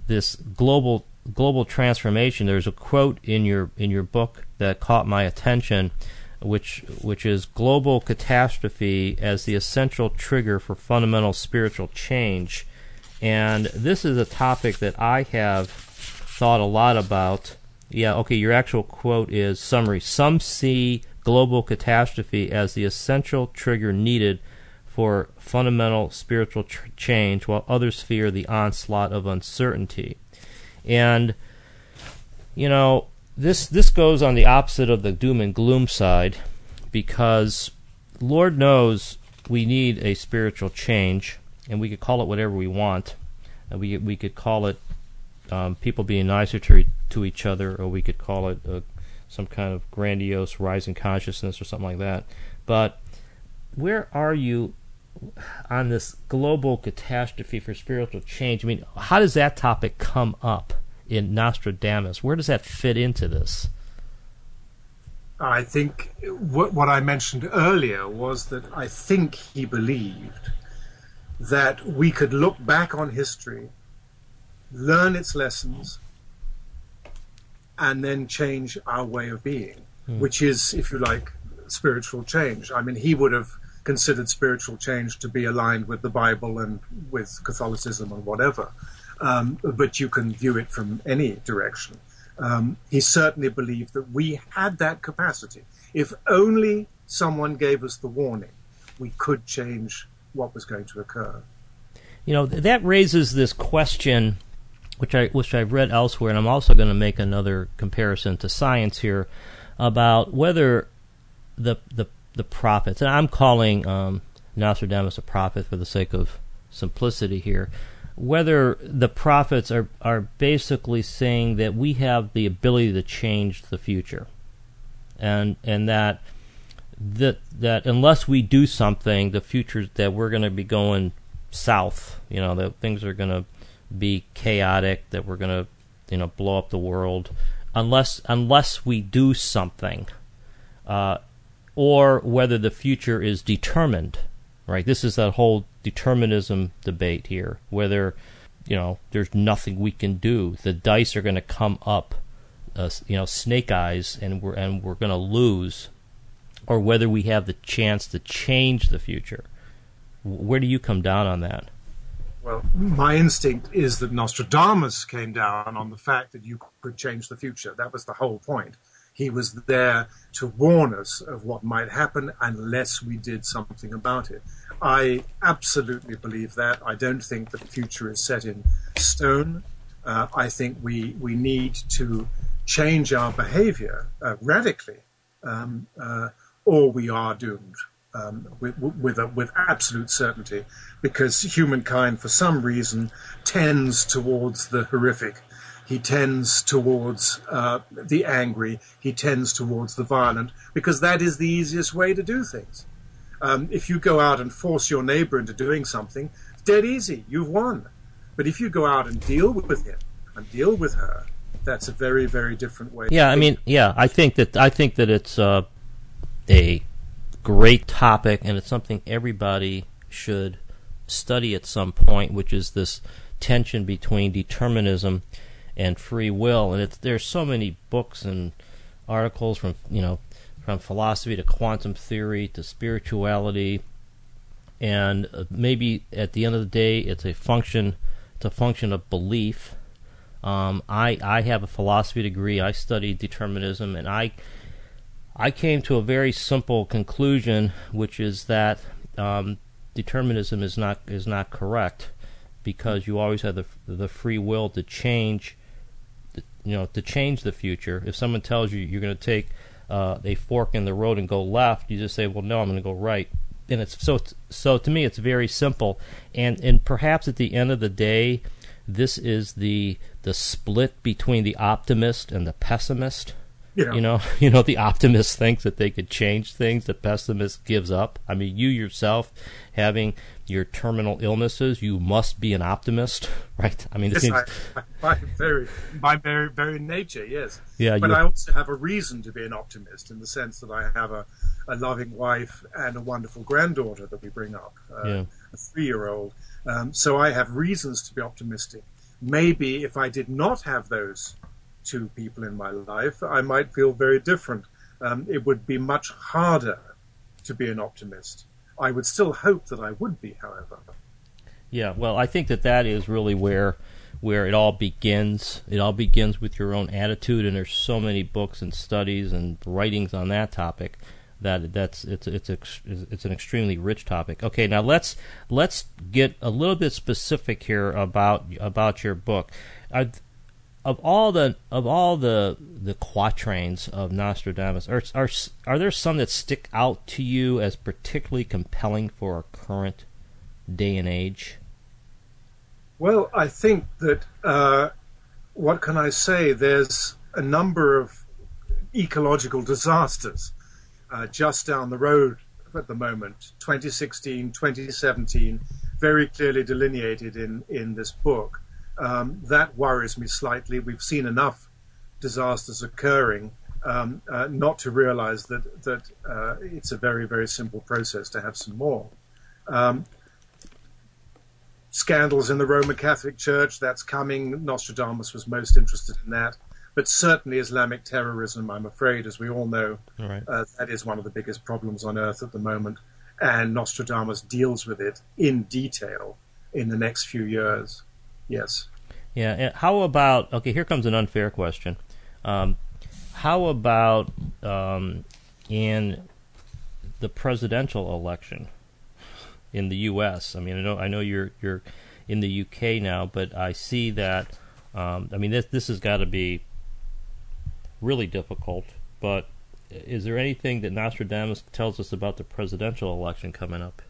this global global transformation. There's a quote in your in your book that caught my attention, which which is global catastrophe as the essential trigger for fundamental spiritual change. And this is a topic that I have thought a lot about. Yeah, okay, your actual quote is summary. Some see global catastrophe as the essential trigger needed for fundamental spiritual tr- change, while others fear the onslaught of uncertainty. And you know, this this goes on the opposite of the doom and gloom side because Lord knows we need a spiritual change and we could call it whatever we want. We we could call it um, people being nicer to to each other, or we could call it uh, some kind of grandiose rising consciousness or something like that. But where are you on this global catastrophe for spiritual change? I mean, how does that topic come up in Nostradamus? Where does that fit into this? I think what, what I mentioned earlier was that I think he believed that we could look back on history, learn its lessons, and then change our way of being, which is, if you like, spiritual change. I mean, he would have considered spiritual change to be aligned with the Bible and with Catholicism and whatever. Um, but you can view it from any direction. Um, he certainly believed that we had that capacity. If only someone gave us the warning, we could change what was going to occur. You know, that raises this question, which I which I've read elsewhere, and I'm also going to make another comparison to science here about whether the the the prophets, and I'm calling um, Nostradamus a prophet for the sake of simplicity here, whether the prophets are are basically saying that we have the ability to change the future, and and that that that unless we do something, the future that we're going to be going south. You know that things are going to be chaotic. That we're going to you know blow up the world unless unless we do something, uh, or whether the future is determined. Right. This is that whole determinism debate here. Whether you know there's nothing we can do. The dice are going to come up. Uh, you know, snake eyes, and we're and we're going to lose or whether we have the chance to change the future. Where do you come down on that? Well, my instinct is that Nostradamus came down on the fact that you could change the future. That was the whole point. He was there to warn us of what might happen unless we did something about it. I absolutely believe that. I don't think that the future is set in stone. Uh, I think we, we need to change our behavior uh, radically, um, uh, or we are doomed um, with, with, a, with absolute certainty, because humankind, for some reason, tends towards the horrific. He tends towards uh, the angry. He tends towards the violent, because that is the easiest way to do things. Um, if you go out and force your neighbor into doing something, it's dead easy. You've won. But if you go out and deal with him and deal with her, that's a very, very different way. Yeah, I mean, yeah, I think that I think that it's uh, a great topic, and it's something everybody should study at some point, which is this tension between determinism and free will. And it's, there's so many books and articles from you know from philosophy to quantum theory to spirituality, and uh, maybe at the end of the day, it's a function it's a function of belief. Um, I I have a philosophy degree. I studied determinism, and I I came to a very simple conclusion, which is that um, determinism is not is not correct because you always have the the free will to change, you know, to change the future. If someone tells you you're going to take uh, a fork in the road and go left, you just say, "Well, no, I'm going to go right." And it's so so to me, it's very simple. And and perhaps at the end of the day, this is the the split between the optimist and the pessimist. Yeah. You know, you know, the optimist thinks that they could change things. The pessimist gives up. I mean, you yourself having your terminal illnesses, you must be an optimist, right? I mean, yes, seems, I, by very, by very, very nature, yes. Yeah, but you- I also have a reason to be an optimist in the sense that I have a, a loving wife and a wonderful granddaughter that we bring up, uh, Yeah. a three-year-old. Um, so I have reasons to be optimistic. Maybe if I did not have those two people in my life, I might feel very different. Um, it would be much harder to be an optimist. I would still hope that I would be, however. Yeah, well, I think that that is really where where it all begins. It all begins with your own attitude, and there's so many books and studies and writings on that topic that that's it's it's it's an extremely rich topic. Okay, now let's let's get a little bit specific here about about your book. Are, of all the of all the the quatrains of Nostradamus, are, are are there some that stick out to you as particularly compelling for our current day and age? Well, I think that uh, what can I say? There's a number of ecological disasters uh, just down the road at the moment 2016, 2017, very clearly delineated in, in this book. Um, that worries me slightly. We've seen enough disasters occurring um, uh, not to realize that, that uh, it's a very, very simple process to have some more. Um, scandals in the Roman Catholic Church, that's coming. Nostradamus was most interested in that. But certainly Islamic terrorism, I'm afraid, as we all know, All right. uh, that is one of the biggest problems on earth at the moment. And Nostradamus deals with it in detail in the next few years. Yes. Yeah. How about okay? Here comes an unfair question. Um, how about um, in the presidential election in the U.S.? I mean, I know I know you're you're in the U.K. now, but I see that. Um, I mean, this this has got to be really difficult. But is there anything that Nostradamus tells us about the presidential election coming up?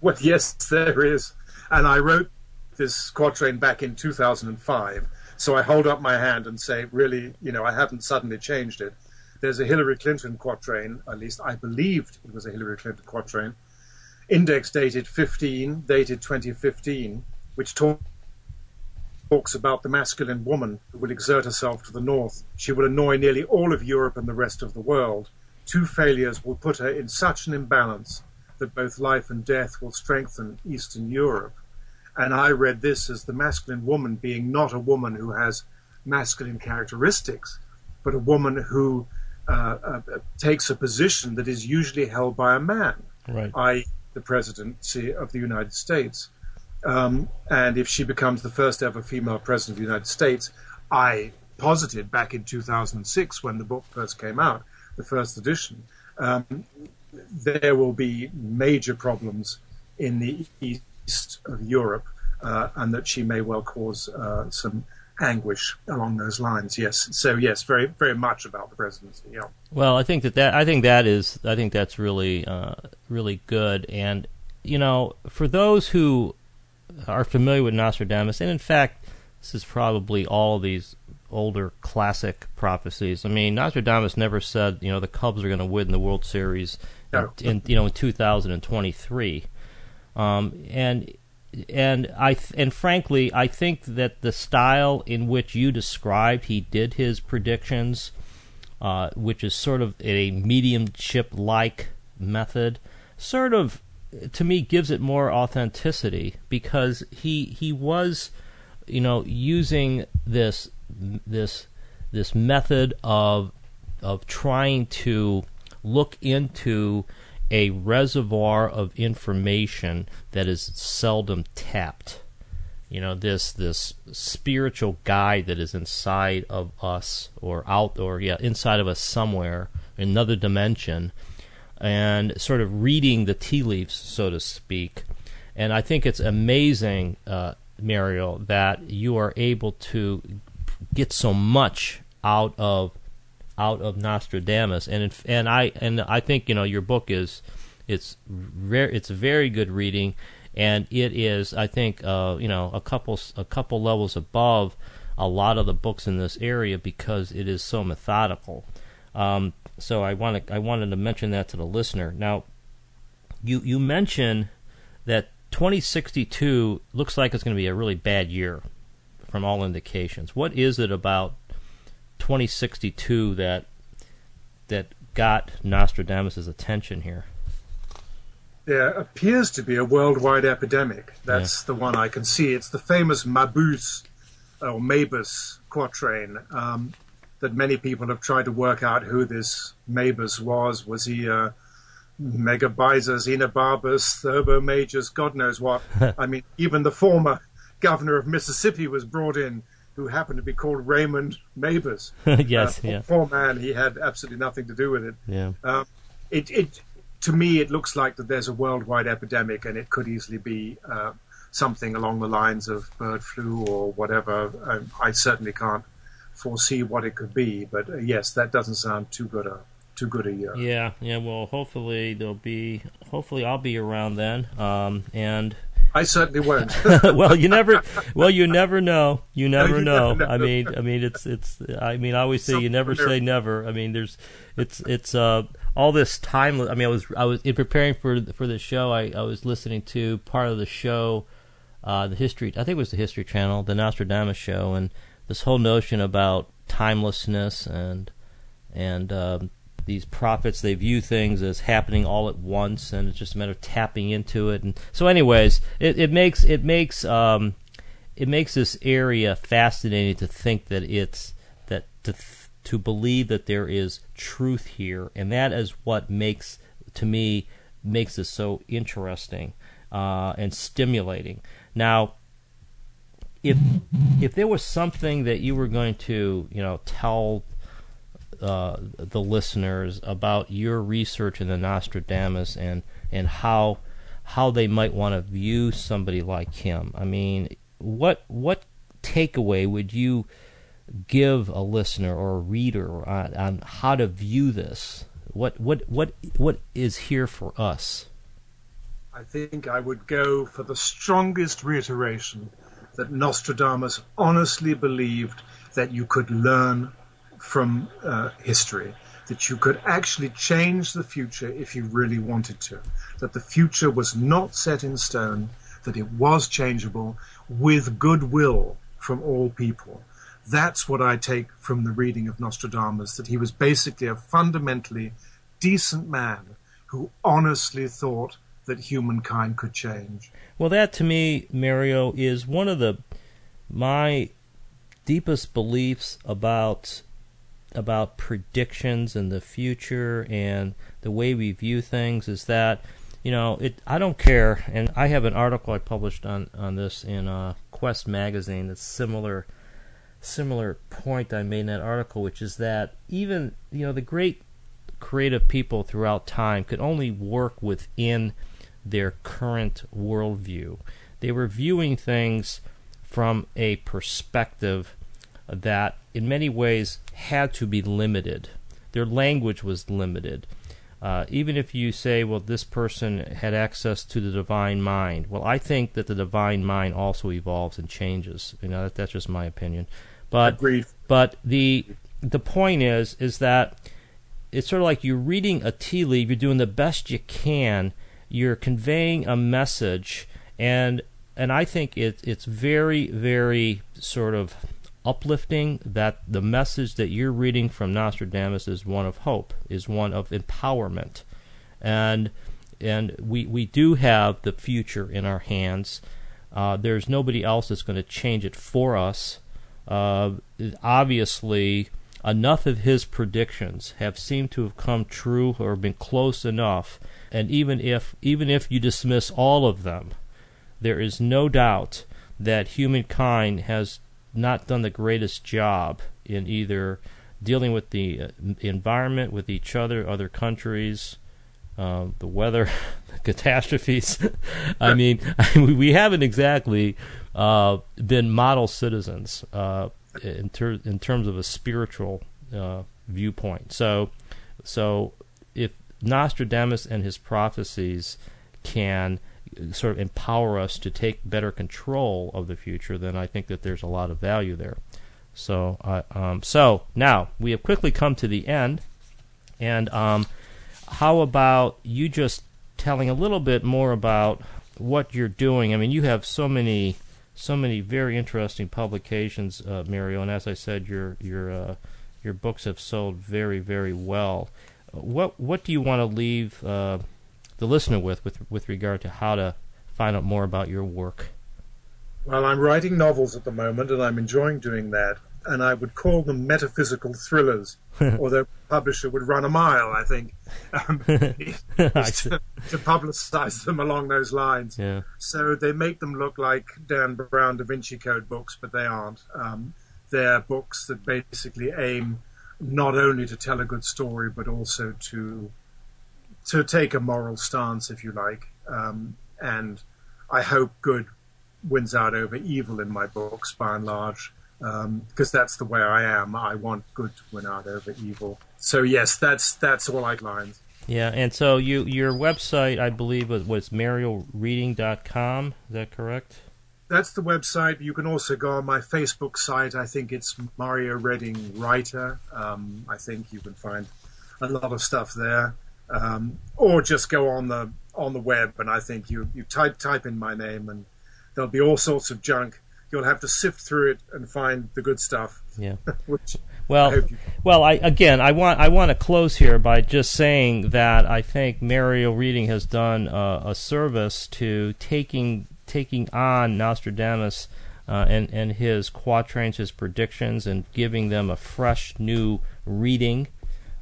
Well, yes, there is. And I wrote this quatrain back in 2005. So I hold up my hand and say, really, you know, I haven't suddenly changed it. There's a Hillary Clinton quatrain, at least I believed it was a Hillary Clinton quatrain, index dated 15, dated 2015, which talk, talks about the masculine woman who will exert herself to the north. She will annoy nearly all of Europe and the rest of the world. Two failures will put her in such an imbalance that both life and death will strengthen Eastern Europe. And I read this as the masculine woman being not a woman who has masculine characteristics, but a woman who uh, uh, takes a position that is usually held by a man, Right. i.e., the presidency of the United States. Um, and if she becomes the first ever female president of the United States, I posited back in 2006 when the book first came out, the first edition, um, there will be major problems in the east of Europe, uh, and that she may well cause uh, some anguish along those lines. Yes, so yes, very very much about the presidency. Yeah. Well, I think that, that I think that is I think that's really uh, really good, and you know, for those who are familiar with Nostradamus, and in fact, this is probably all of these older classic prophecies. I mean, Nostradamus never said you know the Cubs are going to win the World Series No. in, in you know in 2023, um, and and I th- and frankly, I think that the style in which you described he did his predictions, uh, which is sort of a mediumship-like method, sort of to me gives it more authenticity because he he was, you know, using this this this method of of trying to look into a reservoir of information that is seldom tapped. you know this this spiritual guide that is inside of us or out or yeah inside of us somewhere another dimension and sort of reading the tea leaves so to speak and i think it's amazing uh, mario that you are able to get so much out of out of nostradamus and and i and i think you know your book is it's very it's very good reading and it is I think uh, you know a couple a couple levels above a lot of the books in this area because it is so methodical. Um, so I want I wanted to mention that to the listener. Now, you you mention that 2062 looks like it's going to be a really bad year from all indications. What is it about 2062 that that got Nostradamus' attention here? there appears to be a worldwide epidemic. That's yeah. the one I can see. It's the famous Mabuse or Mabus quatrain um, that many people have tried to work out who this Mabus was. Was he a uh, Megabyzus, Enobarbus, Thurbo Majus, God knows what. I mean, even the former governor of Mississippi was brought in, who happened to be called Raymond Mabus. yes, uh, yeah. Poor man, he had absolutely nothing to do with it. Yeah. Um, it, it to me, it looks like that there's a worldwide epidemic, and it could easily be uh, something along the lines of bird flu or whatever. I, um, I certainly can't foresee what it could be, but uh, yes, that doesn't sound too good a too good a year. Yeah, yeah. Well, hopefully there'll be. Hopefully, I'll be around then. Um, and I certainly won't. well, you never. Well, you never know. You never, know. I mean, I mean, it's it's. I mean, I always say you never say never. I mean, there's, it's it's uh all this time. I mean, I was I was in preparing for for the show. I I was listening to part of the show, uh, the history. I think it was the History Channel, the Nostradamus show, and this whole notion about timelessness and and um, these prophets they view things as happening all at once and it's just a matter of tapping into it. And so anyways it, it makes it makes um, it makes this area fascinating to think that it's that to to believe that there is truth here. And that is what makes to me makes this so interesting uh, and stimulating. Now if if there was something that you were going to you know tell uh, the listeners about your research in the Nostradamus and and how how they might want to view somebody like him. I mean, what what takeaway would you give a listener or a reader on, on how to view this? What what what what is here for us? I think I would go for the strongest reiteration that Nostradamus honestly believed that you could learn from uh, history that you could actually change the future if you really wanted to, that the future was not set in stone, that it was changeable with goodwill from all people. That's what I take from the reading of Nostradamus, that he was basically a fundamentally decent man who honestly thought that humankind could change. Well, that to me, Mario, is one of the my deepest beliefs about about predictions in the future and the way we view things is that you know it I don't care and I have an article I published on on this in uh, Quest magazine that's similar similar point I made in that article which is that even you know the great creative people throughout time could only work within their current worldview. They were viewing things from a perspective that in many ways had to be limited. Their language was limited. Uh, even if you say, well, this person had access to the divine mind, well, I think that the divine mind also evolves and changes. You know, that, that's just my opinion. But Agreed. but the the point is is that it's sort of like you're reading a tea leaf. You're doing the best you can. You're conveying a message, and and I think it, it's very very sort of uplifting that the message that you're reading from Nostradamus is one of hope, is one of empowerment. And and we, we do have the future in our hands. Uh, there's nobody else that's going to change it for us. Uh, obviously, enough of his predictions have seemed to have come true or been close enough. And even if even if you dismiss all of them, there is no doubt that humankind has not done the greatest job in either dealing with the uh, environment, with each other, other countries, um, the weather, the catastrophes. I mean, we haven't exactly uh, been model citizens uh, in, ter- in terms of a spiritual uh, viewpoint. So, so if Nostradamus and his prophecies can sort of empower us to take better control of the future, then I think that there's a lot of value there. So, uh, um, so now we have quickly come to the end, and um, how about you just telling a little bit more about what you're doing? I mean, you have so many, so many very interesting publications, uh, Mario, and as I said, your your uh, your books have sold very, very well. What what do you want to leave uh, the listener with, with with regard to how to find out more about your work? Well, I'm writing novels at the moment, and I'm enjoying doing that. And I would call them metaphysical thrillers, although the publisher would run a mile, I think, um, to, to publicize them along those lines. Yeah. So they make them look like Dan Brown Da Vinci Code books, but they aren't. Um, they're books that basically aim not only to tell a good story, but also to to take a moral stance, if you like. Um, and I hope good wins out over evil in my books by and large, because um, that's the way I am. I want good to win out over evil. So yes, that's that's all outlines. Yeah, and so you your website, I believe, was, was marioreading.com. Is that correct? That's the website. You can also go on my Facebook site. I think it's Mario Reading Writer. Um, I think you can find a lot of stuff there, um, or just go on the on the web. And I think you you type type in my name, and there'll be all sorts of junk. You'll have to sift through it and find the good stuff. Yeah. which well, I well, I again, I want I want to close here by just saying that I think Mario Reading has done uh, a service to taking taking on Nostradamus uh, and and his quatrains, his predictions, and giving them a fresh new reading.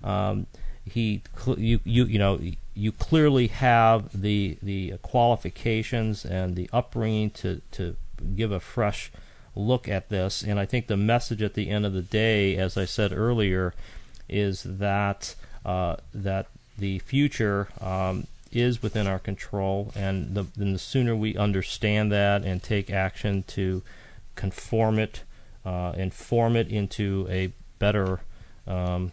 Um, he you you you know you clearly have the the qualifications and the upbringing to to give a fresh look at this. And I think the message at the end of the day as I said earlier is that uh, that the future um, is within our control. And the, the sooner we understand that and take action to conform it uh, and form it into a better um,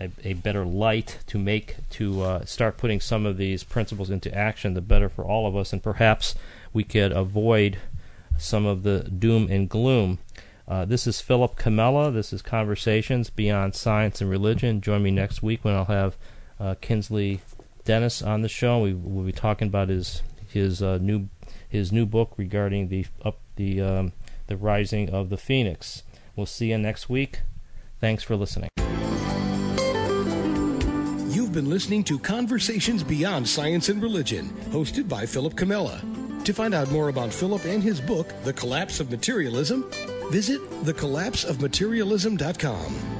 a, a, better light to make to uh, start putting some of these principles into action, the better for all of us, and perhaps we could avoid some of the doom and gloom. Uh, this is Philip Comella. This is Conversations Beyond Science and Religion. Join me next week when I'll have uh, Kingsley Dennis on the show. We will be talking about his his uh, new his new book regarding the up the um, the rising of the phoenix. We'll see you next week. Thanks for listening. You've been listening to Conversations Beyond Science and Religion, hosted by Philip Comella. To find out more about Philip and his book, The Collapse of Materialism, visit thecollapseofmaterialism.com.